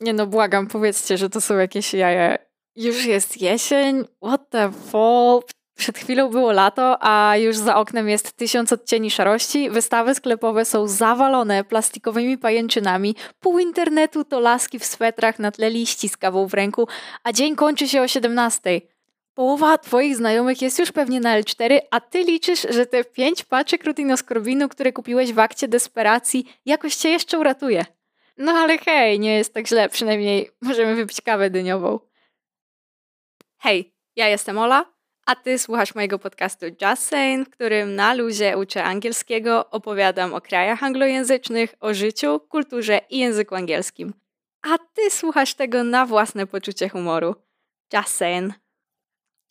Nie no, błagam, powiedzcie, że to są jakieś jaja. Już jest jesień? What the fall? Przed chwilą było lato, a już za oknem jest tysiąc odcieni szarości. Wystawy sklepowe są zawalone plastikowymi pajęczynami. Pół internetu to laski w swetrach na tle liści z kawą w ręku, a dzień kończy się o 17. Połowa twoich znajomych jest już pewnie na L4, a ty liczysz, że te pięć paczek rutinoskorbinu, które kupiłeś w akcie desperacji, jakoś cię jeszcze uratuje. No ale hej, nie jest tak źle, przynajmniej możemy wypić kawę dyniową. Hej, ja jestem Ola, a ty słuchasz mojego podcastu Just Saying, w którym na luzie uczę angielskiego, opowiadam o krajach anglojęzycznych, o życiu, kulturze i języku angielskim. A ty słuchasz tego na własne poczucie humoru. Just Saying.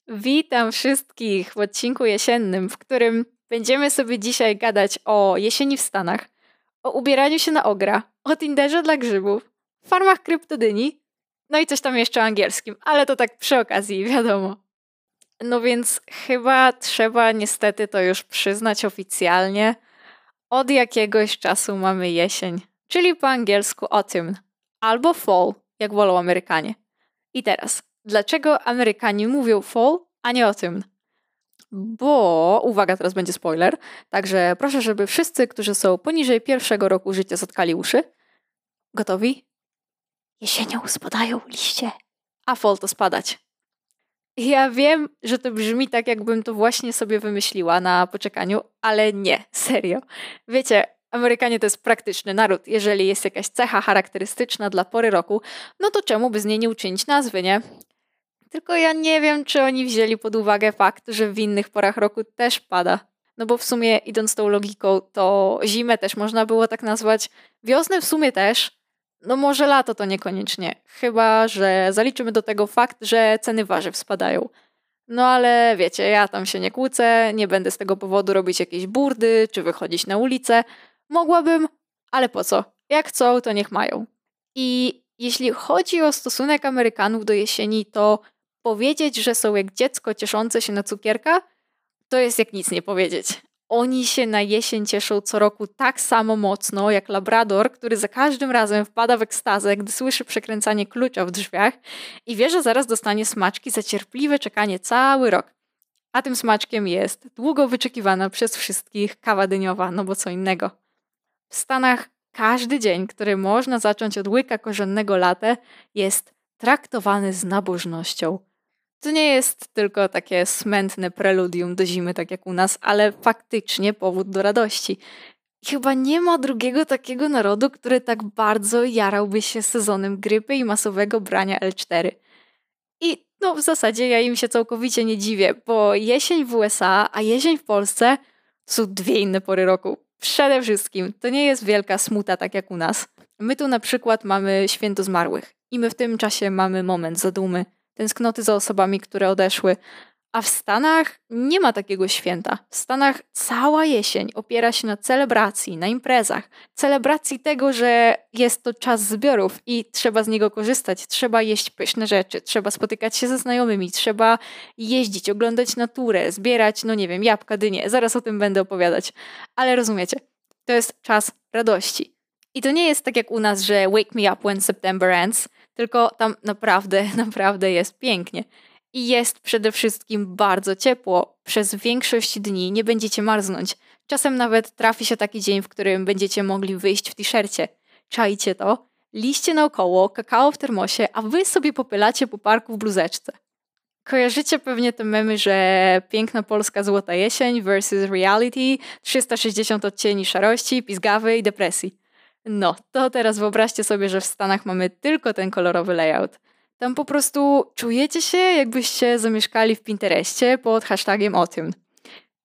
Witam wszystkich w odcinku jesiennym, w którym będziemy sobie dzisiaj gadać o jesieni w Stanach, o ubieraniu się na ogra, o Tinderze dla grzybów, farmach kryptodyni, no i coś tam jeszcze o angielskim, ale to tak przy okazji, wiadomo. No więc chyba trzeba niestety to już przyznać oficjalnie. Od jakiegoś czasu mamy jesień, czyli po angielsku autumn, albo fall, jak wolą Amerykanie. I teraz, dlaczego Amerykanie mówią fall, a nie autumn? Bo, uwaga, teraz będzie spoiler, także proszę, żeby wszyscy, którzy są poniżej pierwszego roku życia zatkali uszy. Gotowi? Jesienią spadają liście, a fall to spadać. Ja wiem, że to brzmi tak, jakbym to właśnie sobie wymyśliła na poczekaniu, ale nie, serio. Wiecie, Amerykanie to jest praktyczny naród. Jeżeli jest jakaś cecha charakterystyczna dla pory roku, no to czemu by z niej nie uczynić nazwy, nie? Tylko ja nie wiem, czy oni wzięli pod uwagę fakt, że w innych porach roku też pada. No bo w sumie, idąc tą logiką, to zimę też można było tak nazwać, wiosnę w sumie też, no może lato to niekoniecznie, chyba że zaliczymy do tego fakt, że ceny warzyw spadają. No ale wiecie, ja tam się nie kłócę, nie będę z tego powodu robić jakiejś burdy czy wychodzić na ulicę. Mogłabym, ale po co? Jak chcą, to niech mają. I jeśli chodzi o stosunek Amerykanów do jesieni, to powiedzieć, że są jak dziecko cieszące się na cukierka, to jest jak nic nie powiedzieć. Oni się na jesień cieszą co roku tak samo mocno jak Labrador, który za każdym razem wpada w ekstazę, gdy słyszy przekręcanie klucza w drzwiach i wie, że zaraz dostanie smaczki za cierpliwe czekanie cały rok. A tym smaczkiem jest długo wyczekiwana przez wszystkich kawa dyniowa, no bo co innego. W Stanach każdy dzień, który można zacząć od łyka korzennego latę, jest traktowany z nabożnością. To nie jest tylko takie smętne preludium do zimy, tak jak u nas, ale faktycznie powód do radości. chyba nie ma drugiego takiego narodu, który tak bardzo jarałby się sezonem grypy i masowego brania L4. I no w zasadzie ja im się całkowicie nie dziwię, bo jesień w USA, a jesień w Polsce są dwie inne pory roku. Przede wszystkim to nie jest wielka smuta tak jak u nas. My tu na przykład mamy święto zmarłych i my w tym czasie mamy moment zadumy tęsknoty za osobami, które odeszły. A w Stanach nie ma takiego święta. W Stanach cała jesień opiera się na celebracji, na imprezach. Celebracji tego, że jest to czas zbiorów i trzeba z niego korzystać. Trzeba jeść pyszne rzeczy, trzeba spotykać się ze znajomymi, trzeba jeździć, oglądać naturę, zbierać, no nie wiem, jabłka, dynie. Zaraz o tym będę opowiadać. Ale rozumiecie, to jest czas radości. I to nie jest tak jak u nas, że wake me up when September ends, tylko tam naprawdę, naprawdę jest pięknie. I jest przede wszystkim bardzo ciepło. Przez większość dni nie będziecie marznąć. Czasem nawet trafi się taki dzień, w którym będziecie mogli wyjść w t-shircie. Czajcie to? Liście naokoło, kakao w termosie, a wy sobie popylacie po parku w bluzeczce. Kojarzycie pewnie te memy, że piękna polska złota jesień versus reality, 360 odcieni szarości, pizgawy i depresji. No, to teraz wyobraźcie sobie, że w Stanach mamy tylko ten kolorowy layout. Tam po prostu czujecie się, jakbyście zamieszkali w Pinterestie pod hashtagiem autumn.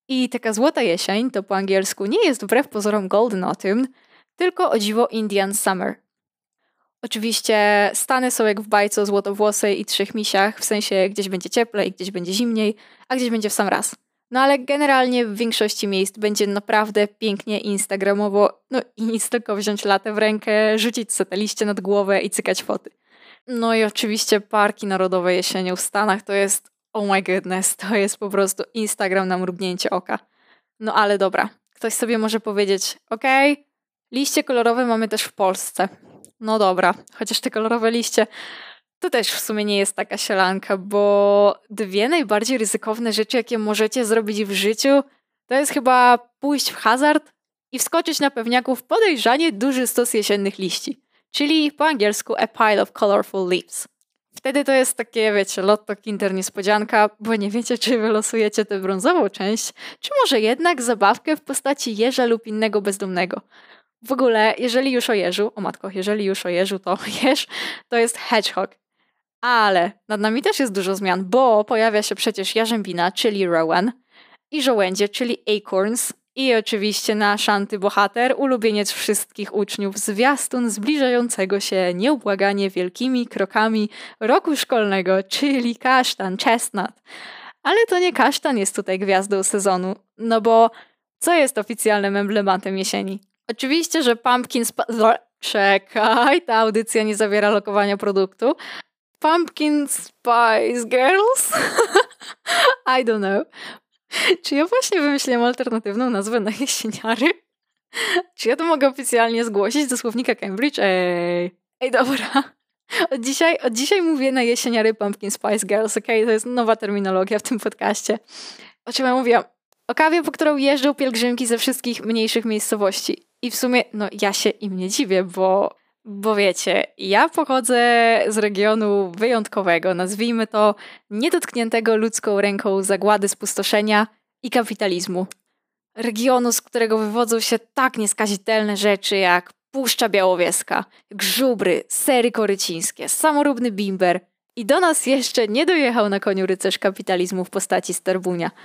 I taka złota jesień to po angielsku nie jest wbrew pozorom golden autumn, tylko o dziwo Indian summer. Oczywiście Stany są jak w bajce o złotowłosej i trzech misiach, w sensie gdzieś będzie cieplej, gdzieś będzie zimniej, a gdzieś będzie w sam raz. No ale generalnie w większości miejsc będzie naprawdę pięknie instagramowo, no i nic tylko wziąć latę w rękę, rzucić sateliście nad głowę i cykać foty. No i oczywiście parki narodowe jesienią w Stanach to jest, oh my goodness, to jest po prostu Instagram na mrugnięcie oka. No ale dobra, ktoś sobie może powiedzieć, okej, okay, liście kolorowe mamy też w Polsce. No dobra, chociaż te kolorowe liście to też w sumie nie jest taka sielanka, bo dwie najbardziej ryzykowne rzeczy, jakie możecie zrobić w życiu, to jest chyba pójść w hazard i wskoczyć na pewniaków podejrzanie duży stos jesiennych liści, czyli po angielsku a pile of colorful leaves. Wtedy to jest takie, wiecie, lotto kinder niespodzianka, bo nie wiecie, czy wylosujecie tę brązową część, czy może jednak zabawkę w postaci jeża lub innego bezdomnego. W ogóle, jeżeli już o jeżu, o matko, jeżeli już o jeżu, to jeż to jest hedgehog. Ale nad nami też jest dużo zmian, bo pojawia się przecież jarzębina, czyli Rowan, i żołędzie, czyli acorns, i oczywiście nasz antybohater, ulubieniec wszystkich uczniów, zwiastun zbliżającego się nieubłaganie wielkimi krokami roku szkolnego, czyli kasztan, chestnut. Ale to nie kasztan jest tutaj gwiazdą sezonu, no bo co jest oficjalnym emblematem jesieni? Oczywiście, że pumpkin. Czekaj, ta audycja nie zawiera lokowania produktu. Pumpkin Spice Girls? I don't know. Czy ja właśnie wymyśliłam alternatywną nazwę na jesieniary? Czy ja to mogę oficjalnie zgłosić do słownika Cambridge? Ej, ej dobra. Od dzisiaj, od dzisiaj mówię na jesieniary Pumpkin Spice Girls, ok? To jest nowa terminologia w tym podcaście. O czym ja mówiłam? O kawie, po którą jeżdżą pielgrzymki ze wszystkich mniejszych miejscowości. I w sumie, no ja się im nie dziwię, bo bo wiecie, ja pochodzę z regionu wyjątkowego, nazwijmy to niedotkniętego ludzką ręką zagłady spustoszenia i kapitalizmu. Regionu, z którego wywodzą się tak nieskazitelne rzeczy jak Puszcza Białowieska, grzubry, sery korycińskie, samoróbny bimber i do nas jeszcze nie dojechał na koniu rycerz kapitalizmu w postaci Starbunia –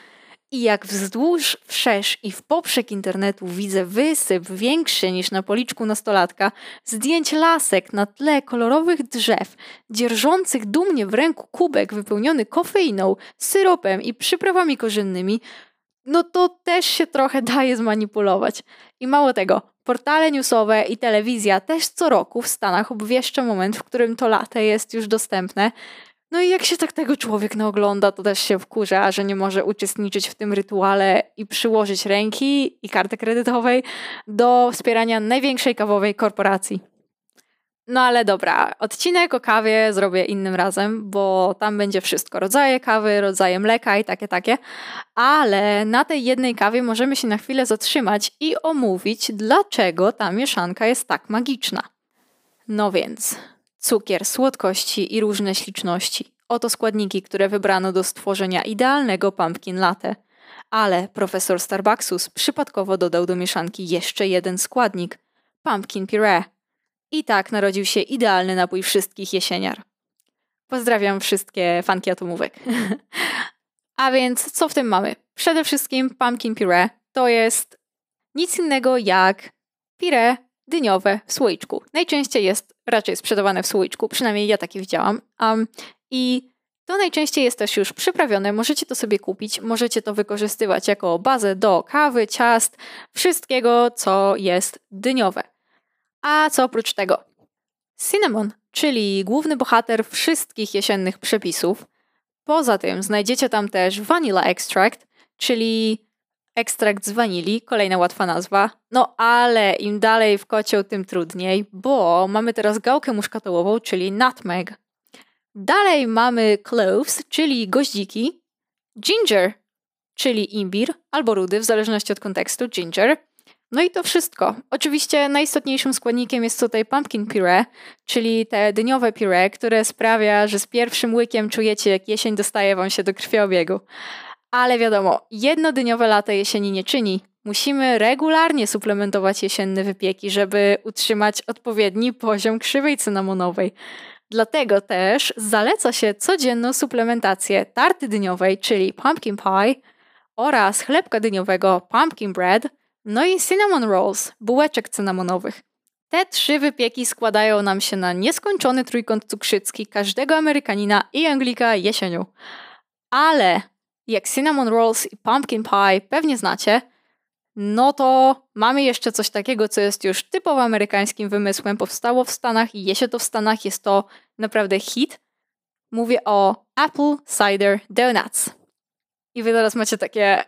i jak wzdłuż, wszerz i w poprzek internetu widzę wysyp większy niż na policzku nastolatka zdjęć lasek na tle kolorowych drzew, dzierżących dumnie w ręku kubek wypełniony kofeiną, syropem i przyprawami korzennymi, no to też się trochę daje zmanipulować. I mało tego, portale newsowe i telewizja też co roku w Stanach obwieszcza moment, w którym to latte jest już dostępne, no i jak się tak tego człowiek ogląda, to też się wkurza, że nie może uczestniczyć w tym rytuale i przyłożyć ręki i karty kredytowej do wspierania największej kawowej korporacji. No ale dobra, odcinek o kawie zrobię innym razem, bo tam będzie wszystko. Rodzaje kawy, rodzaje mleka i takie, takie. Ale na tej jednej kawie możemy się na chwilę zatrzymać i omówić, dlaczego ta mieszanka jest tak magiczna. No więc, cukier, słodkości i różne śliczności. Oto składniki, które wybrano do stworzenia idealnego pumpkin latte. Ale profesor Starbucksus przypadkowo dodał do mieszanki jeszcze jeden składnik pumpkin puree. I tak narodził się idealny napój wszystkich jesieniar. Pozdrawiam wszystkie fanki atomówek. A więc co w tym mamy? Przede wszystkim pumpkin puree to jest nic innego jak pire dyniowe w słoiczku. Najczęściej jest raczej sprzedawane w słoiczku, przynajmniej ja takie widziałam. Um, I to najczęściej jest też już przyprawione, możecie to sobie kupić, możecie to wykorzystywać jako bazę do kawy, ciast, wszystkiego, co jest dyniowe. A co oprócz tego? Cinnamon, czyli główny bohater wszystkich jesiennych przepisów. Poza tym znajdziecie tam też vanilla extract, czyli ekstrakt z wanilii, kolejna łatwa nazwa. No ale im dalej w kocioł, tym trudniej, bo mamy teraz gałkę muszkatołową, czyli nutmeg. Dalej mamy cloves, czyli goździki, ginger, czyli imbir albo rudy, w zależności od kontekstu, ginger. No i to wszystko. Oczywiście najistotniejszym składnikiem jest tutaj pumpkin puree, czyli te dyniowe puree, które sprawia, że z pierwszym łykiem czujecie, jak jesień dostaje wam się do krwiobiegu. Ale wiadomo, jednodyniowe lata jesieni nie czyni. Musimy regularnie suplementować jesienne wypieki, żeby utrzymać odpowiedni poziom krzywej cynamonowej. Dlatego też zaleca się codzienną suplementację tarty dyniowej, czyli pumpkin pie, oraz chlebka dyniowego pumpkin bread, no i cinnamon rolls, bułeczek cynamonowych. Te trzy wypieki składają nam się na nieskończony trójkąt cukrzycki każdego Amerykanina i Anglika jesienią. Ale jak cinnamon rolls i pumpkin pie pewnie znacie, no to mamy jeszcze coś takiego, co jest już typowo amerykańskim wymysłem. Powstało w Stanach i je się to w Stanach, jest to naprawdę hit. Mówię o Apple Cider Donuts. I wy teraz macie takie,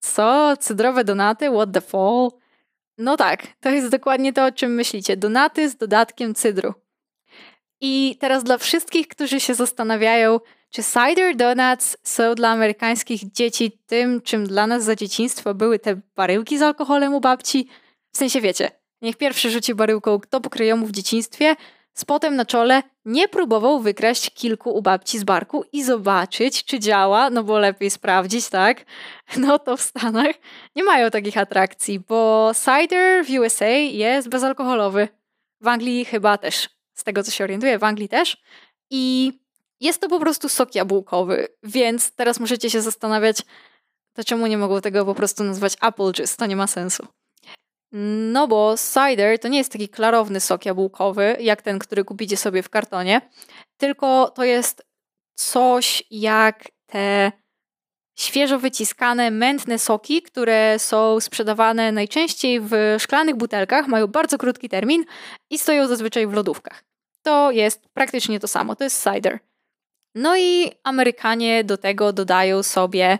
co? Cydrowe donaty? What the fall? No tak, to jest dokładnie to, o czym myślicie. Donaty z dodatkiem cydru. I teraz dla wszystkich, którzy się zastanawiają, czy cider donuts są dla amerykańskich dzieci tym, czym dla nas za dzieciństwo były te baryłki z alkoholem u babci? W sensie wiecie, niech pierwszy rzuci baryłką, kto pokryją mu w dzieciństwie, z potem na czole nie próbował wykraść kilku u babci z barku i zobaczyć, czy działa, no bo lepiej sprawdzić, tak? No to w Stanach nie mają takich atrakcji, bo cider w USA jest bezalkoholowy. W Anglii chyba też, z tego co się orientuję, w Anglii też. I jest to po prostu sok jabłkowy, więc teraz możecie się zastanawiać, to czemu nie mogą tego po prostu nazwać apple juice? To nie ma sensu. No bo cider to nie jest taki klarowny sok jabłkowy, jak ten, który kupicie sobie w kartonie, tylko to jest coś jak te świeżo wyciskane, mętne soki, które są sprzedawane najczęściej w szklanych butelkach, mają bardzo krótki termin i stoją zazwyczaj w lodówkach. To jest praktycznie to samo, to jest cider. No i Amerykanie do tego dodają sobie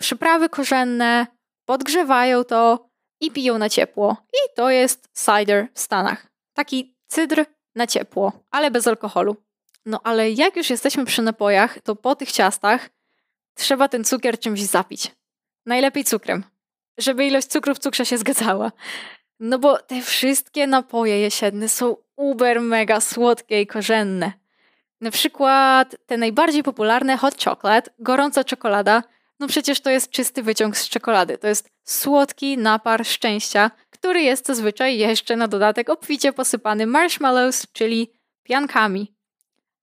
przyprawy korzenne, podgrzewają to i piją na ciepło. I to jest cider w Stanach. Taki cydr na ciepło, ale bez alkoholu. No ale jak już jesteśmy przy napojach, to po tych ciastach trzeba ten cukier czymś zapić. Najlepiej cukrem, żeby ilość cukru w cukrze się zgadzała. No bo te wszystkie napoje jesienne są uber mega słodkie i korzenne. Na przykład te najbardziej popularne hot chocolate, gorąca czekolada, no przecież to jest czysty wyciąg z czekolady. To jest słodki napar szczęścia, który jest zazwyczaj jeszcze na dodatek obficie posypany marshmallows, czyli piankami.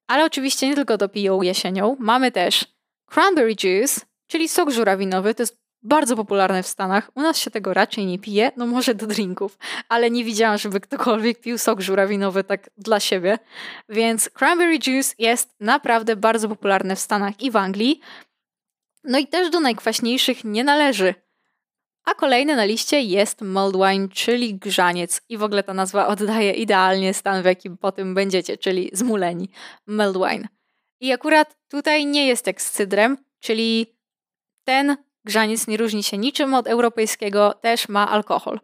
Ale oczywiście nie tylko to piją jesienią. Mamy też cranberry juice, czyli sok żurawinowy. To jest bardzo popularne w Stanach. U nas się tego raczej nie pije, no może do drinków, ale nie widziałam, żeby ktokolwiek pił sok żurawinowy tak dla siebie. Więc cranberry juice jest naprawdę bardzo popularne w Stanach i w Anglii. No i też do najkwaśniejszych nie należy. A kolejny na liście jest mulled wine, czyli grzaniec. I w ogóle ta nazwa oddaje idealnie stan, w jakim po tym będziecie, czyli zmuleni. Mulled wine. I akurat tutaj nie jest jak z cydrem, czyli ten Grzaniec nie różni się niczym od europejskiego, też ma alkohol.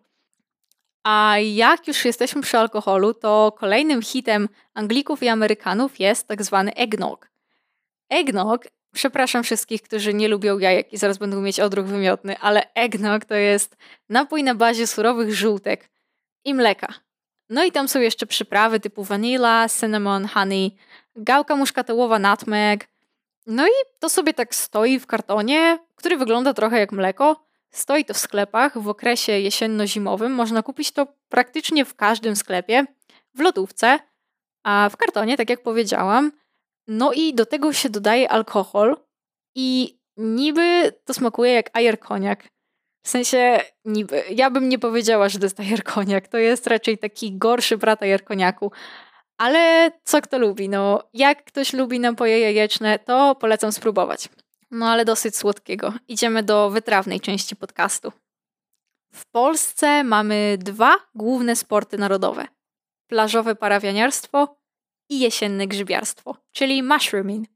A jak już jesteśmy przy alkoholu, to kolejnym hitem Anglików i Amerykanów jest tak zwany eggnog. Eggnog, przepraszam wszystkich, którzy nie lubią jajek i zaraz będą mieć odruch wymiotny, ale eggnog to jest napój na bazie surowych żółtek i mleka. No i tam są jeszcze przyprawy typu vanilla, cinnamon, honey, gałka muszkatołowa, nutmeg, no i to sobie tak stoi w kartonie, który wygląda trochę jak mleko. Stoi to w sklepach w okresie jesienno-zimowym. Można kupić to praktycznie w każdym sklepie, w lodówce, a w kartonie, tak jak powiedziałam. No i do tego się dodaje alkohol i niby to smakuje jak ajer koniak. W sensie niby. Ja bym nie powiedziała, że to jest ajer koniak. To jest raczej taki gorszy brat ajer koniaku. Ale co kto lubi? No, jak ktoś lubi napoje jajeczne, to polecam spróbować. No ale dosyć słodkiego. Idziemy do wytrawnej części podcastu. W Polsce mamy dwa główne sporty narodowe: plażowe parawianiarstwo i jesienne grzybiarstwo, czyli mushrooming.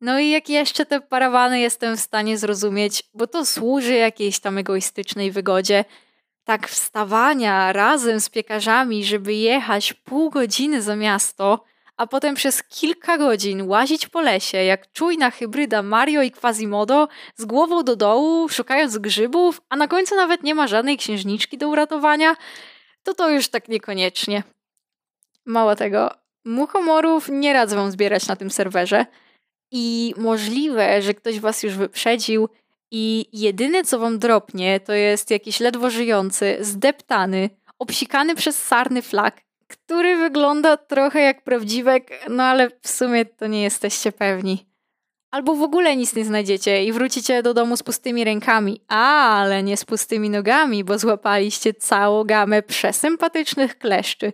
No i jak jeszcze te parawany jestem w stanie zrozumieć, bo to służy jakiejś tam egoistycznej wygodzie, tak wstawania razem z piekarzami, żeby jechać pół godziny za miasto, a potem przez kilka godzin łazić po lesie jak czujna hybryda Mario i Quasimodo z głową do dołu, szukając grzybów, a na końcu nawet nie ma żadnej księżniczki do uratowania, to to już tak niekoniecznie. Mało tego, muchomorów nie radzę wam zbierać na tym serwerze i możliwe, że ktoś was już wyprzedził i jedyne, co wam dropnie, to jest jakiś ledwo żyjący, zdeptany, obsikany przez sarny flak, który wygląda trochę jak prawdziwek, no ale w sumie to nie jesteście pewni. Albo w ogóle nic nie znajdziecie i wrócicie do domu z pustymi rękami, ale nie z pustymi nogami, bo złapaliście całą gamę przesympatycznych kleszczy.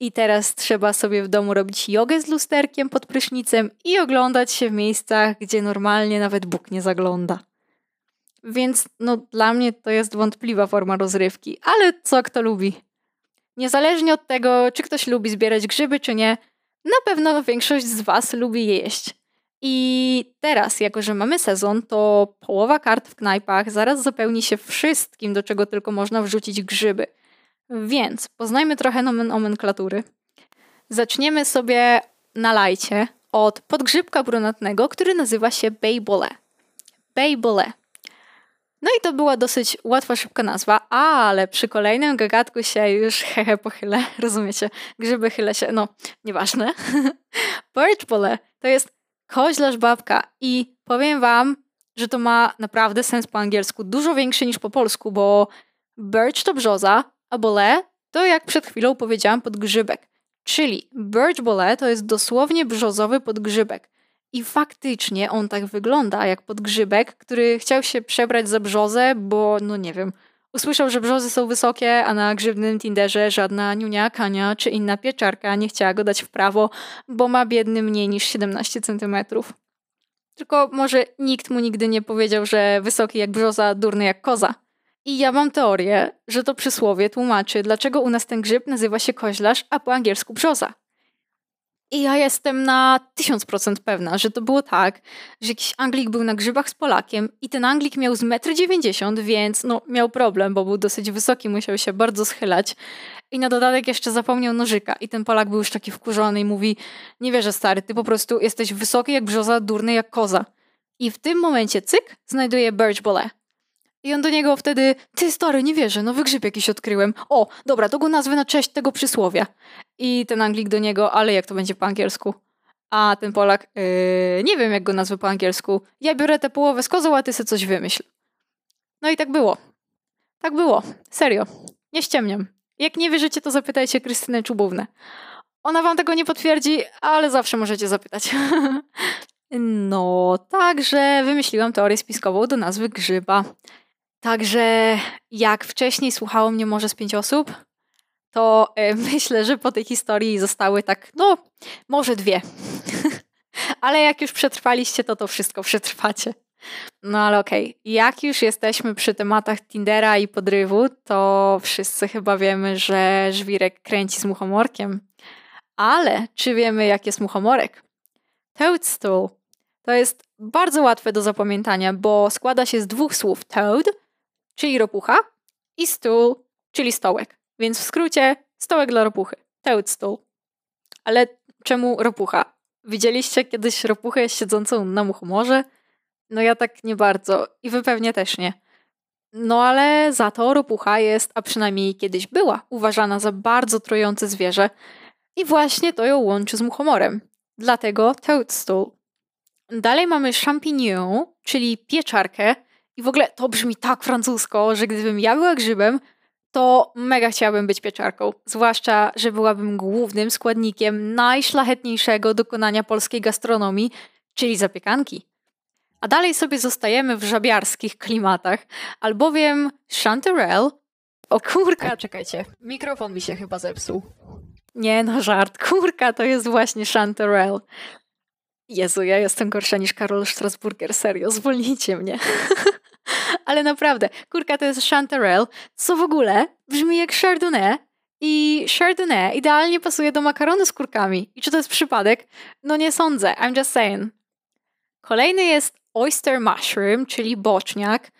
I teraz trzeba sobie w domu robić jogę z lusterkiem pod prysznicem i oglądać się w miejscach, gdzie normalnie nawet Bóg nie zagląda. Więc no, dla mnie to jest wątpliwa forma rozrywki, ale co kto lubi. Niezależnie od tego, czy ktoś lubi zbierać grzyby, czy nie, na pewno większość z Was lubi jeść. I teraz, jako że mamy sezon, to połowa kart w knajpach zaraz zapełni się wszystkim, do czego tylko można wrzucić grzyby. Więc poznajmy trochę nomenklatury. Zaczniemy sobie na lajcie od podgrzybka brunatnego, który nazywa się Baybole. Baybole. No i to była dosyć łatwa, szybka nazwa, ale przy kolejnym gagatku się już hehe pochylę, rozumiecie? Grzyby chylę się, no, nieważne. Birchbole to jest koźlarz babka i powiem wam, że to ma naprawdę sens po angielsku, dużo większy niż po polsku, bo birch to brzoza, a bole to jak przed chwilą powiedziałam podgrzybek. Czyli birch bole to jest dosłownie brzozowy podgrzybek. I faktycznie on tak wygląda jak podgrzybek, który chciał się przebrać za brzozę, bo no nie wiem, usłyszał, że brzozy są wysokie, a na grzybnym Tinderze żadna niunia, kania czy inna pieczarka nie chciała go dać w prawo, bo ma biedny mniej niż 17 centymetrów. Tylko może nikt mu nigdy nie powiedział, że wysoki jak brzoza, durny jak koza. I ja mam teorię, że to przysłowie tłumaczy, dlaczego u nas ten grzyb nazywa się koźlarz, a po angielsku brzoza. I ja jestem na 1000% pewna, że to było tak, że jakiś Anglik był na grzybach z Polakiem i ten Anglik miał z 1,90 m, więc no, miał problem, bo był dosyć wysoki, musiał się bardzo schylać. I na dodatek jeszcze zapomniał nożyka. I ten Polak był już taki wkurzony i mówi, nie wierzę stary, ty po prostu jesteś wysoki jak brzoza, durny jak koza. I w tym momencie cyk, znajduje Birch Bole. I on do niego wtedy, ty stary, nie wierzę, nowy grzyb jakiś odkryłem. O, dobra, to go nazwę na cześć tego przysłowia. I ten Anglik do niego, ale jak to będzie po angielsku? A ten Polak, yy, nie wiem jak go nazwę po angielsku. Ja biorę tę połowę z kozą, a ty sobie coś wymyśl. No i tak było. Tak było. Serio. Nie ściemniam. Jak nie wierzycie, to zapytajcie Krystynę Czubównę. Ona wam tego nie potwierdzi, ale zawsze możecie zapytać. no, także wymyśliłam teorię spiskową do nazwy grzyba. Także jak wcześniej słuchało mnie może z pięć osób, to e, myślę, że po tej historii zostały tak, no, może dwie. ale jak już przetrwaliście, to to wszystko przetrwacie. No ale okej, okay. jak już jesteśmy przy tematach Tindera i podrywu, to wszyscy chyba wiemy, że żwirek kręci z muchomorkiem. Ale czy wiemy, jak jest muchomorek? Toadstool. To jest bardzo łatwe do zapamiętania, bo składa się z dwóch słów toad – czyli ropucha, i stół, czyli stołek. Więc w skrócie stołek dla ropuchy. Toadstool. Ale czemu ropucha? Widzieliście kiedyś ropuchę siedzącą na muchomorze? No ja tak nie bardzo i wy pewnie też nie. No ale za to ropucha jest, a przynajmniej kiedyś była, uważana za bardzo trujące zwierzę i właśnie to ją łączy z muchomorem. Dlatego toadstool. Dalej mamy champignon, czyli pieczarkę, i w ogóle to brzmi tak francusko, że gdybym ja była grzybem, to mega chciałabym być pieczarką. Zwłaszcza, że byłabym głównym składnikiem najszlachetniejszego dokonania polskiej gastronomii, czyli zapiekanki. A dalej sobie zostajemy w żabiarskich klimatach, albowiem chanterelle... O kurka, czekajcie, mikrofon mi się chyba zepsuł. Nie no, żart. Kurka to jest właśnie chanterelle. Jezu, ja jestem gorsza niż Karol Strasburger, serio, zwolnijcie mnie. Ale naprawdę, kurka to jest chanterelle, co w ogóle brzmi jak chardonnay i chardonnay idealnie pasuje do makaronu z kurkami. I czy to jest przypadek? No nie sądzę, I'm just saying. Kolejny jest oyster mushroom, czyli boczniak.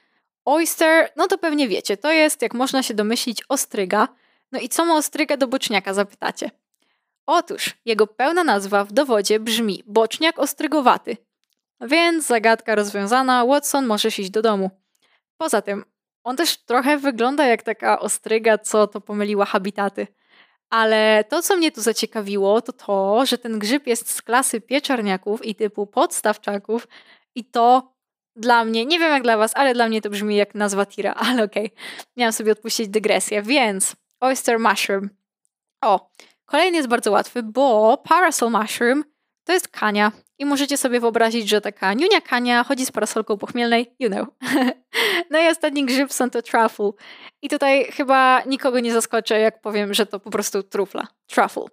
Oyster, no to pewnie wiecie, to jest, jak można się domyślić, ostryga. No i co ma ostryga do boczniaka, zapytacie? Otóż jego pełna nazwa w dowodzie brzmi boczniak ostrygowaty. Więc zagadka rozwiązana, Watson możesz iść do domu. Poza tym, on też trochę wygląda jak taka ostryga, co to pomyliła habitaty. Ale to, co mnie tu zaciekawiło, to to, że ten grzyb jest z klasy pieczarniaków i typu podstawczaków i to dla mnie, nie wiem jak dla was, ale dla mnie to brzmi jak nazwa tira, ale okej. Okay. Miałam sobie odpuścić dygresję, więc oyster mushroom. O, kolejny jest bardzo łatwy, bo parasol mushroom to jest kania. I możecie sobie wyobrazić, że taka niunia kania chodzi z parasolką pochmielnej, you know. no i ostatni grzyb są to truffle. I tutaj chyba nikogo nie zaskoczę, jak powiem, że to po prostu trufla. Truffle.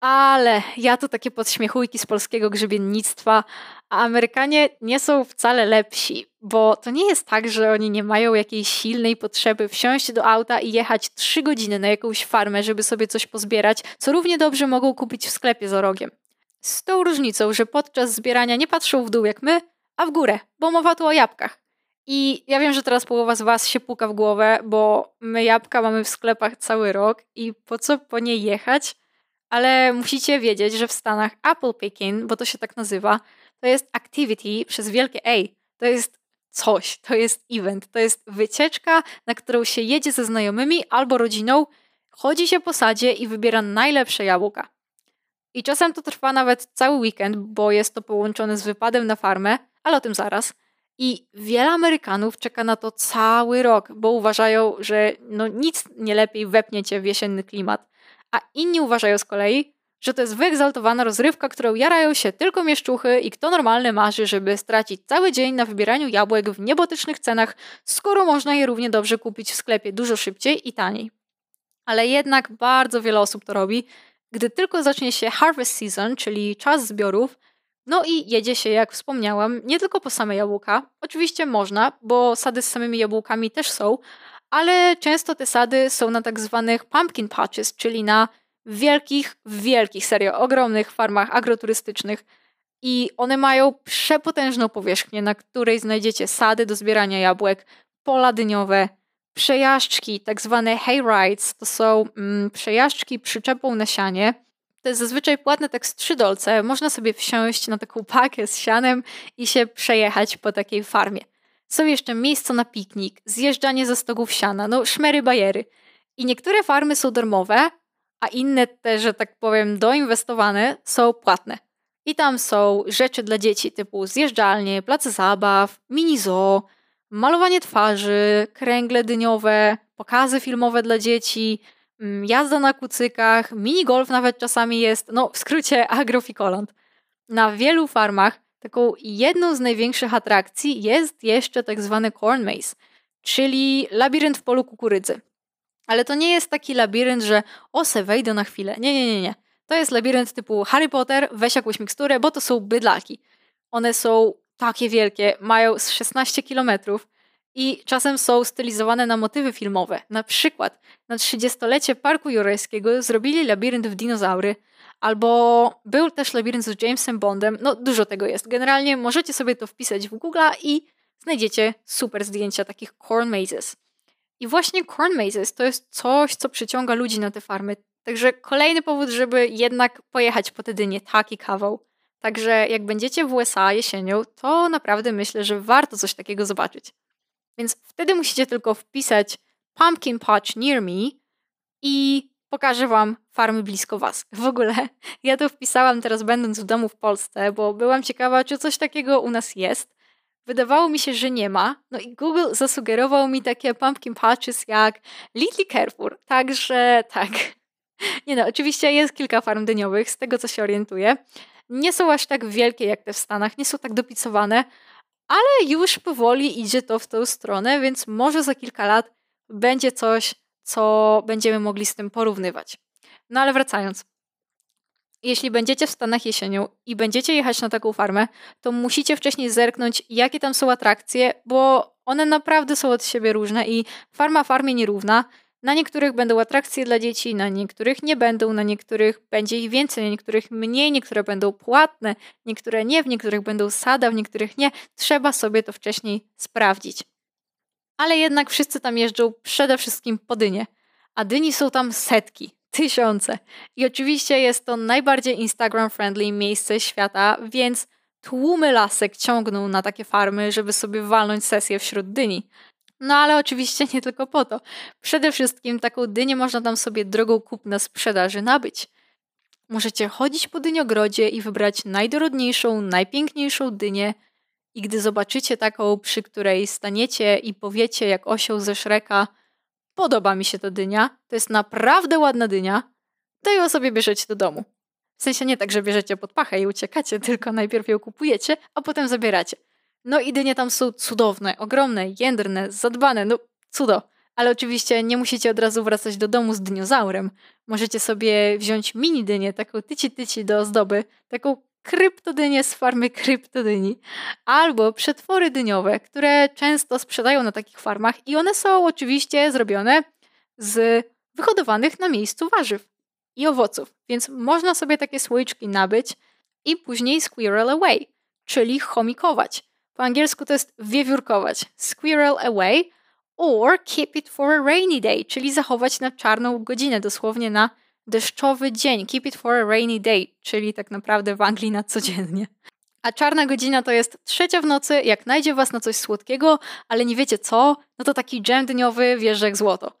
Ale ja tu takie podśmiechujki z polskiego grzybiennictwa, a Amerykanie nie są wcale lepsi, bo to nie jest tak, że oni nie mają jakiejś silnej potrzeby wsiąść do auta i jechać trzy godziny na jakąś farmę, żeby sobie coś pozbierać, co równie dobrze mogą kupić w sklepie za rogiem. Z tą różnicą, że podczas zbierania nie patrzą w dół jak my, a w górę, bo mowa tu o jabłkach. I ja wiem, że teraz połowa z Was się puka w głowę, bo my jabłka mamy w sklepach cały rok i po co po nie jechać? Ale musicie wiedzieć, że w Stanach apple picking, bo to się tak nazywa, to jest activity przez wielkie A. To jest coś, to jest event, to jest wycieczka, na którą się jedzie ze znajomymi albo rodziną, chodzi się po sadzie i wybiera najlepsze jabłka. I czasem to trwa nawet cały weekend, bo jest to połączone z wypadem na farmę, ale o tym zaraz. I wiele Amerykanów czeka na to cały rok, bo uważają, że no nic nie lepiej wepnie cię w jesienny klimat. A inni uważają z kolei, że to jest wyegzaltowana rozrywka, którą jarają się tylko mieszczuchy i kto normalny marzy, żeby stracić cały dzień na wybieraniu jabłek w niebotycznych cenach, skoro można je równie dobrze kupić w sklepie dużo szybciej i taniej. Ale jednak bardzo wiele osób to robi, gdy tylko zacznie się harvest season, czyli czas zbiorów, no i jedzie się, jak wspomniałam, nie tylko po same jabłka. Oczywiście można, bo sady z samymi jabłkami też są, ale często te sady są na tak zwanych pumpkin patches, czyli na wielkich, wielkich, serio, ogromnych farmach agroturystycznych. I one mają przepotężną powierzchnię, na której znajdziecie sady do zbierania jabłek, pola dyniowe, przejażdżki, tak zwane hayrides, to są mm, przejażdżki przyczepą na sianie. To jest zazwyczaj płatne tak z trzy dolce. Można sobie wsiąść na taką pakę z sianem i się przejechać po takiej farmie. Są jeszcze miejsca na piknik, zjeżdżanie ze stogów siana, no szmery bajery. I niektóre farmy są darmowe, a inne te, że tak powiem, doinwestowane są płatne. I tam są rzeczy dla dzieci typu zjeżdżalnie, place zabaw, mini zoo, malowanie twarzy, kręgle dyniowe, pokazy filmowe dla dzieci, mm, jazda na kucykach, mini golf nawet czasami jest, no w skrócie agrofikoland. Na wielu farmach taką jedną z największych atrakcji jest jeszcze tak zwany corn maze, czyli labirynt w polu kukurydzy. Ale to nie jest taki labirynt, że o se wejdę na chwilę. Nie, nie, nie, nie. To jest labirynt typu Harry Potter, weź jakąś miksturę, bo to są bydlaki. One są takie wielkie, mają z 16 kilometrów i czasem są stylizowane na motywy filmowe. Na przykład na 30-lecie Parku Jurajskiego zrobili labirynt w dinozaury, albo był też labirynt z Jamesem Bondem. No dużo tego jest. Generalnie możecie sobie to wpisać w Google i znajdziecie super zdjęcia takich corn mazes. I właśnie corn mazes to jest coś, co przyciąga ludzi na te farmy. Także kolejny powód, żeby jednak pojechać po te dynie, taki kawał. Także jak będziecie w USA jesienią, to naprawdę myślę, że warto coś takiego zobaczyć. Więc wtedy musicie tylko wpisać pumpkin patch near me i pokażę wam farmy blisko was. W ogóle ja to wpisałam teraz będąc w domu w Polsce, bo byłam ciekawa, czy coś takiego u nas jest. Wydawało mi się, że nie ma. No i Google zasugerował mi takie pumpkin patches jak Little Carrefour. Także tak. Nie no, oczywiście jest kilka farm dyniowych, z tego co się orientuję. Nie są aż tak wielkie jak te w Stanach, nie są tak dopicowane, ale już powoli idzie to w tą stronę, więc może za kilka lat będzie coś, co będziemy mogli z tym porównywać. No ale wracając. Jeśli będziecie w Stanach jesienią i będziecie jechać na taką farmę, to musicie wcześniej zerknąć, jakie tam są atrakcje, bo one naprawdę są od siebie różne i farma farmie nierówna. Na niektórych będą atrakcje dla dzieci, na niektórych nie będą, na niektórych będzie ich więcej, na niektórych mniej, niektóre będą płatne, niektóre nie, w niektórych będą sada, w niektórych nie. Trzeba sobie to wcześniej sprawdzić. Ale jednak wszyscy tam jeżdżą przede wszystkim po dynie, a dyni są tam setki, tysiące. I oczywiście jest to najbardziej Instagram-friendly miejsce świata, więc tłumy lasek ciągną na takie farmy, żeby sobie walnąć sesję wśród dyni. No ale oczywiście nie tylko po to. Przede wszystkim taką dynię można tam sobie drogą kupna sprzedaży nabyć. Możecie chodzić po dyniogrodzie i wybrać najdorodniejszą, najpiękniejszą dynię i gdy zobaczycie taką, przy której staniecie i powiecie jak osioł ze Szreka podoba mi się ta dynia, to jest naprawdę ładna dynia, to ją sobie bierzecie do domu. W sensie nie tak, że bierzecie pod pachę i uciekacie, tylko najpierw ją kupujecie, a potem zabieracie. No i dynie tam są cudowne, ogromne, jędrne, zadbane, no cudo. Ale oczywiście nie musicie od razu wracać do domu z dinozaurem. Możecie sobie wziąć mini dynię, taką tyci-tyci do ozdoby, taką kryptodynię z farmy kryptodyni, albo przetwory dyniowe, które często sprzedają na takich farmach i one są oczywiście zrobione z wyhodowanych na miejscu warzyw i owoców, więc można sobie takie słoiczki nabyć i później squirrel away, czyli chomikować Po angielsku to jest wiewiórkować, squirrel away, or keep it for a rainy day, czyli zachować na czarną godzinę, dosłownie na deszczowy dzień. Keep it for a rainy day, czyli tak naprawdę w Anglii na codziennie. A czarna godzina to jest trzecia w nocy, jak najdzie was na coś słodkiego, ale nie wiecie co, no to taki dżem dniowy wjeżdża jak złoto.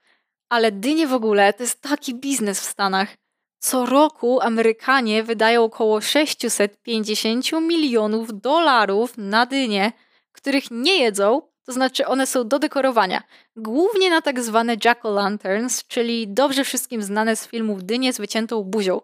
Ale dynie w ogóle to jest taki biznes w Stanach. Co roku Amerykanie wydają około 650 milionów dolarów na dynie, których nie jedzą, to znaczy one są do dekorowania. Głównie na tak zwane jack-o'-lanterns, czyli dobrze wszystkim znane z filmów dynie z wyciętą buzią.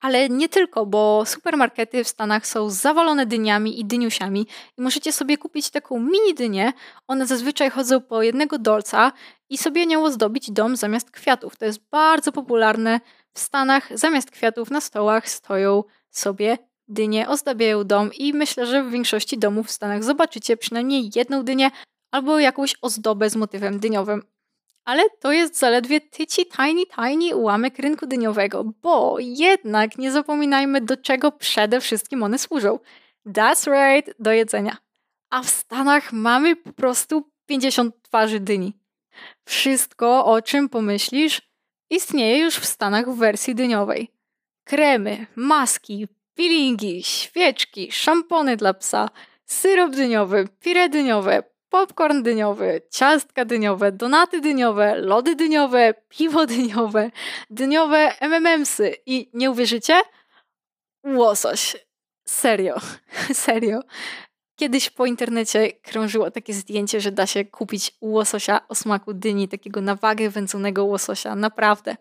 Ale nie tylko, bo supermarkety w Stanach są zawalone dyniami i dyniusiami i możecie sobie kupić taką mini dynię. One zazwyczaj chodzą po jednego dolca i sobie nią ozdobić dom zamiast kwiatów. To jest bardzo popularne w Stanach. Zamiast kwiatów na stołach stoją sobie dynie, ozdabiają dom i myślę, że w większości domów w Stanach zobaczycie przynajmniej jedną dynię albo jakąś ozdobę z motywem dyniowym ale to jest zaledwie tyci tiny tiny ułamek rynku dyniowego, bo jednak nie zapominajmy do czego przede wszystkim one służą. That's right, do jedzenia. A w Stanach mamy po prostu 50 twarzy dyni. Wszystko, o czym pomyślisz, istnieje już w Stanach w wersji dyniowej. Kremy, maski, peelingi, świeczki, szampony dla psa, syrop dyniowy, pire dyniowe, popcorn dyniowy, ciastka dyniowe, donaty dyniowe, lody dyniowe, piwo dyniowe, dyniowe MMMsy i nie uwierzycie? Łosoś. Serio. Serio. Kiedyś po internecie krążyło takie zdjęcie, że da się kupić łososia o smaku dyni, takiego na wagę wędzonego łososia. Naprawdę.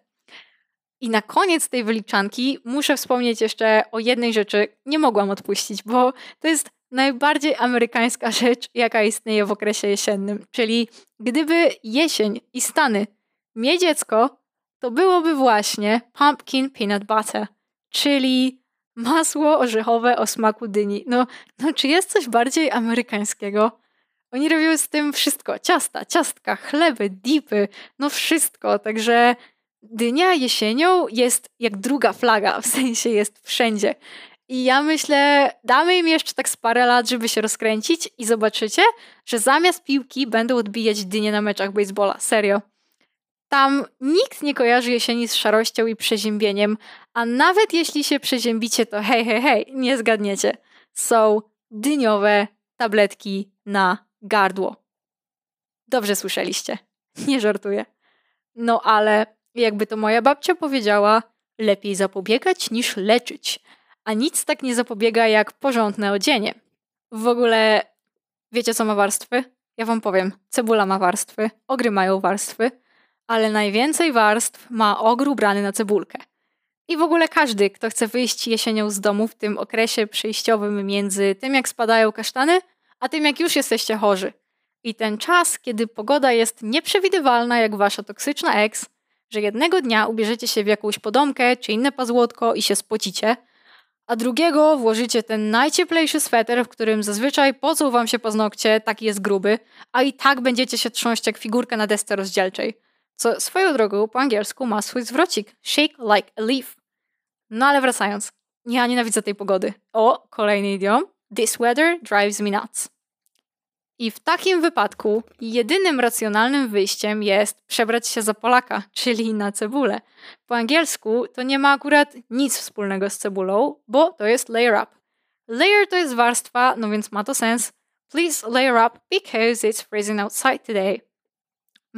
I na koniec tej wyliczanki muszę wspomnieć jeszcze o jednej rzeczy. Nie mogłam odpuścić, bo to jest najbardziej amerykańska rzecz, jaka istnieje w okresie jesiennym. Czyli gdyby jesień i Stany mieli dziecko, to byłoby właśnie pumpkin peanut butter, czyli masło orzechowe o smaku dyni. No, no czy jest coś bardziej amerykańskiego? Oni robią z tym wszystko. Ciasta, ciastka, chleby, dipy, no wszystko. Także dynia jesienią jest jak druga flaga, w sensie jest wszędzie. I ja myślę, damy im jeszcze tak z parę lat, żeby się rozkręcić i zobaczycie, że zamiast piłki będą odbijać dynie na meczach baseballa. Serio. Tam nikt nie kojarzy jesieni z szarością i przeziębieniem, a nawet jeśli się przeziębicie, to hej, hej, hej, nie zgadniecie. Są dyniowe tabletki na gardło. Dobrze słyszeliście. Nie żartuję. No ale jakby to moja babcia powiedziała, lepiej zapobiegać niż leczyć a nic tak nie zapobiega jak porządne odzienie. W ogóle wiecie co ma warstwy? Ja wam powiem, cebula ma warstwy, ogry mają warstwy, ale najwięcej warstw ma ogr ubrany na cebulkę. I w ogóle każdy, kto chce wyjść jesienią z domu w tym okresie przejściowym między tym, jak spadają kasztany, a tym, jak już jesteście chorzy. I ten czas, kiedy pogoda jest nieprzewidywalna jak wasza toksyczna ex, że jednego dnia ubierzecie się w jakąś podomkę czy inne pazłotko i się spocicie, a drugiego włożycie ten najcieplejszy sweter, w którym zazwyczaj pocą wam się paznokcie, taki jest gruby, a i tak będziecie się trząść jak figurka na desce rozdzielczej. Co swoją drogą po angielsku ma swój zwrocik shake like a leaf. No ale wracając, ja nienawidzę tej pogody. O, kolejny idiom. This weather drives me nuts. I w takim wypadku jedynym racjonalnym wyjściem jest przebrać się za Polaka, czyli na cebulę. Po angielsku to nie ma akurat nic wspólnego z cebulą, bo to jest layer up. Layer to jest warstwa, no więc ma to sens. Please layer up because it's freezing outside today.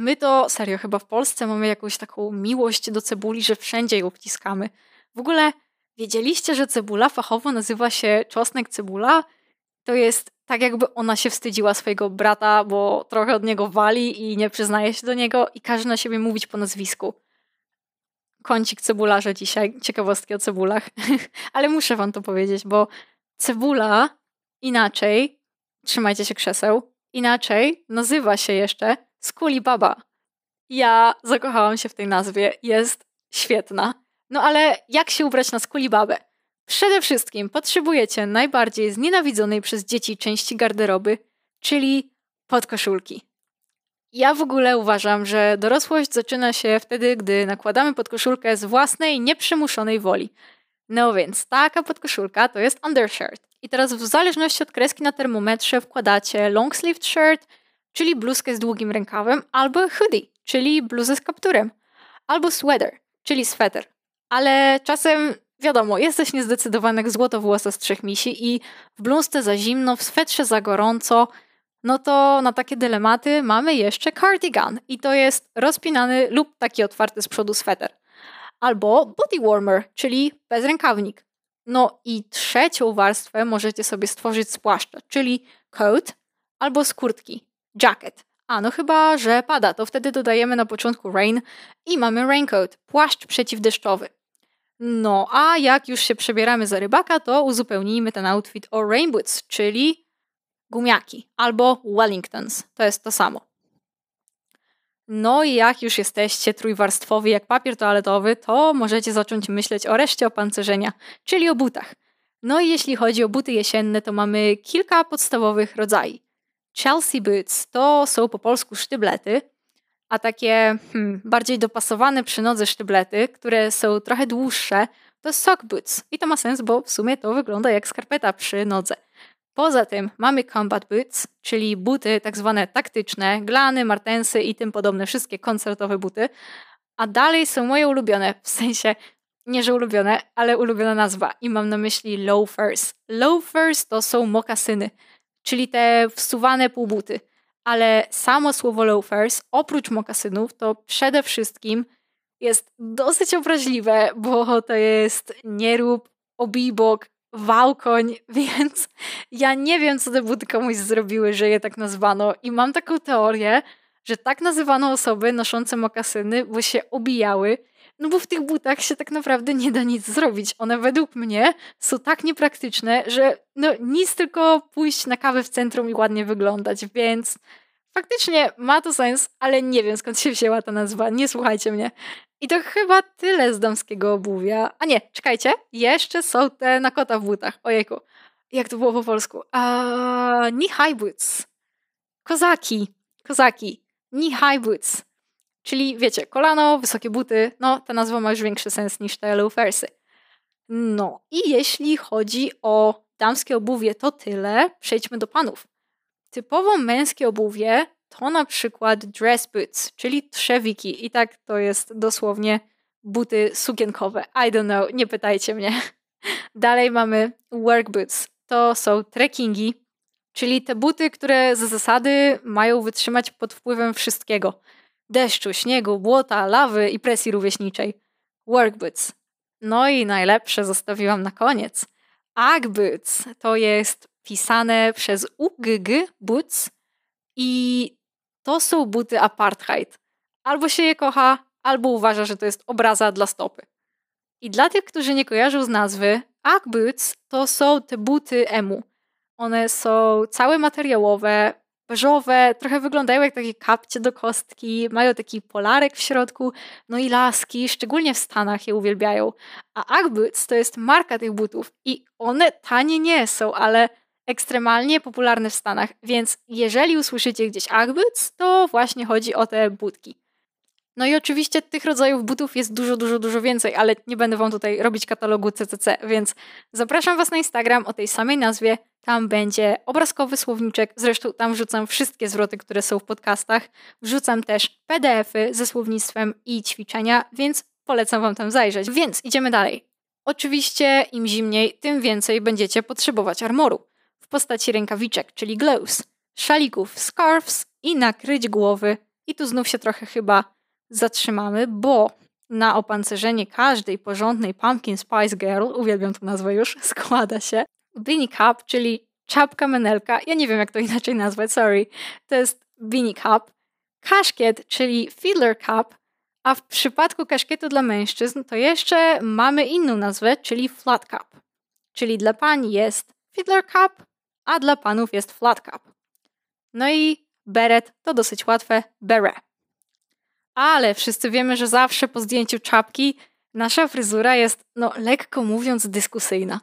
My to serio chyba w Polsce mamy jakąś taką miłość do cebuli, że wszędzie ją wciskamy. W ogóle wiedzieliście, że cebula fachowo nazywa się czosnek cebula? To jest tak jakby ona się wstydziła swojego brata, bo trochę od niego wali i nie przyznaje się do niego i każe na siebie mówić po nazwisku. Kącik cebularza dzisiaj, ciekawostki o cebulach. Ale muszę wam to powiedzieć, bo cebula inaczej, trzymajcie się krzeseł, inaczej nazywa się jeszcze skuli baba. Ja zakochałam się w tej nazwie, jest świetna. No ale jak się ubrać na skuli babę? Przede wszystkim potrzebujecie najbardziej znienawidzonej przez dzieci części garderoby, czyli podkoszulki. Ja w ogóle uważam, że dorosłość zaczyna się wtedy, gdy nakładamy podkoszulkę z własnej, nieprzymuszonej woli. No więc taka podkoszulka to jest undershirt. I teraz w zależności od kreski na termometrze wkładacie long sleeved shirt, czyli bluzkę z długim rękawem, albo hoodie, czyli bluzę z kapturem, albo sweater, czyli sweter. Ale czasem, wiadomo, jesteś niezdecydowany jak złotowłosa z trzech misi i w bluzce za zimno, w swetrze za gorąco, no to na takie dylematy mamy jeszcze cardigan i to jest rozpinany lub taki otwarty z przodu sweter. Albo body warmer, czyli bezrękawnik. No i trzecią warstwę możecie sobie stworzyć z płaszcza, czyli coat albo z kurtki, jacket. A no chyba, że pada, to wtedy dodajemy na początku rain i mamy raincoat, płaszcz przeciwdeszczowy. No a jak już się przebieramy za rybaka, to uzupełnijmy ten outfit o rain boots, czyli gumiaki albo Wellingtons. To jest to samo. No i jak już jesteście trójwarstwowi jak papier toaletowy, to możecie zacząć myśleć o reszcie opancerzenia, czyli o butach. No i jeśli chodzi o buty jesienne, to mamy kilka podstawowych rodzajów. Chelsea boots to są po polsku sztyblety, a takie hmm, bardziej dopasowane przy nodze sztyblety, które są trochę dłuższe, to sock boots. I to ma sens, bo w sumie to wygląda jak skarpeta przy nodze. Poza tym mamy combat boots, czyli buty tak zwane taktyczne, glany, martensy i tym podobne, wszystkie koncertowe buty. A dalej są moje ulubione, w sensie nie że ulubione, ale ulubiona nazwa i mam na myśli loafers. Loafers to są mokasyny, czyli te wsuwane półbuty. Ale samo słowo loafers, oprócz mokasynów, to przede wszystkim jest dosyć obraźliwe, bo to jest nierób, obibok, wałkoń, więc ja nie wiem, co te buty komuś zrobiły, że je tak nazwano. I mam taką teorię, że tak nazywano osoby noszące mokasyny, bo się obijały, no bo w tych butach się tak naprawdę nie da nic zrobić. One według mnie są tak niepraktyczne, że no nic tylko pójść na kawę w centrum i ładnie wyglądać, więc faktycznie ma to sens, ale nie wiem skąd się wzięła ta nazwa, nie słuchajcie mnie. I to chyba tyle z damskiego obuwia. A nie, czekajcie, jeszcze są te na kota w butach. Ojejku, jak to było po polsku? Uh, knee high boots. Kozaki, kozaki. Knee high boots. Czyli wiecie, kolano, wysokie buty. No, ta nazwa ma już większy sens niż te loafersy. No i jeśli chodzi o damskie obuwie, to tyle. Przejdźmy do panów. Typowo męskie obuwie to na przykład dress boots, czyli trzewiki. I tak to jest dosłownie buty sukienkowe. I don't know, nie pytajcie mnie. Dalej mamy work boots. To są trekkingi, czyli te buty, które z zasady mają wytrzymać pod wpływem wszystkiego. Deszczu, śniegu, błota, lawy i presji rówieśniczej. Work boots. No i najlepsze zostawiłam na koniec. Ag boots to jest pisane przez UGG boots i to są buty apartheid. Albo się je kocha, albo uważa, że to jest obraza dla stopy. I dla tych, którzy nie kojarzą z nazwy, Ugg Boots to są te buty emu. One są całe materiałowe, beżowe, trochę wyglądają jak takie kapcie do kostki, mają taki polarek w środku, no i laski, szczególnie w Stanach je uwielbiają. A Ugg Boots to jest marka tych butów i one tanie nie są, ale ekstremalnie popularny w Stanach, więc jeżeli usłyszycie gdzieś Ugg to właśnie chodzi o te butki. No i oczywiście tych rodzajów butów jest dużo, dużo, dużo więcej, ale nie będę wam tutaj robić katalogu CCC, więc zapraszam was na Instagram o tej samej nazwie. Tam będzie obrazkowy słowniczek, zresztą tam wrzucam wszystkie zwroty, które są w podcastach. Wrzucam też PDFy ze słownictwem i ćwiczenia, więc polecam wam tam zajrzeć. Więc idziemy dalej. Oczywiście im zimniej, tym więcej będziecie potrzebować armoru postaci rękawiczek, czyli gloves, szalików, scarves i nakryć głowy. I tu znów się trochę chyba zatrzymamy, bo na opancerzenie każdej porządnej Pumpkin Spice Girl, uwielbiam tę nazwę już, składa się beanie cap, czyli czapka menelka. Ja nie wiem, jak to inaczej nazwać, sorry. To jest beanie cap. Kaszkiet, czyli fiddler cap, a w przypadku kaszkietu dla mężczyzn to jeszcze mamy inną nazwę, czyli flat cap. Czyli dla pań jest fiddler cap, a dla panów jest flat cap. No i beret to dosyć łatwe beret. Ale wszyscy wiemy, że zawsze po zdjęciu czapki nasza fryzura jest, no lekko mówiąc, dyskusyjna.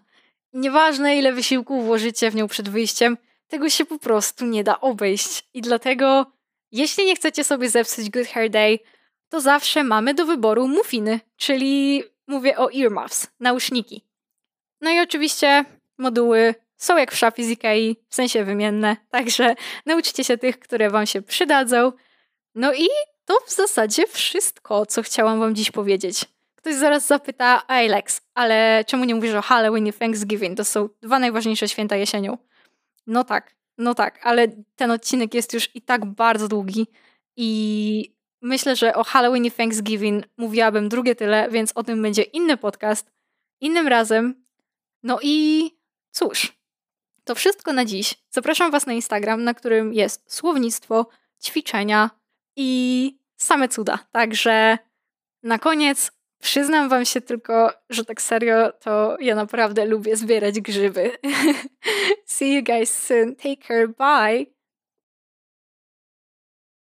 Nieważne ile wysiłku włożycie w nią przed wyjściem, tego się po prostu nie da obejść. I dlatego, jeśli nie chcecie sobie zepsuć Good Hair Day, to zawsze mamy do wyboru muffiny, czyli mówię o earmuffs, nauszniki. No i oczywiście moduły są jak w szafie z Ikei, w sensie wymienne, także nauczcie się tych, które wam się przydadzą. No i to w zasadzie wszystko, co chciałam wam dziś powiedzieć. Ktoś zaraz zapyta, ej Lex, ale czemu nie mówisz o Halloween i Thanksgiving? To są dwa najważniejsze święta jesienią. No tak, no tak, ale ten odcinek jest już i tak bardzo długi i myślę, że o Halloween i Thanksgiving mówiłabym drugie tyle, więc o tym będzie inny podcast, innym razem. No i cóż, to wszystko na dziś. Zapraszam Was na Instagram, na którym jest słownictwo, ćwiczenia i same cuda. Także na koniec przyznam Wam się tylko, że tak serio, to ja naprawdę lubię zbierać grzyby. See you guys soon. Take care. Bye.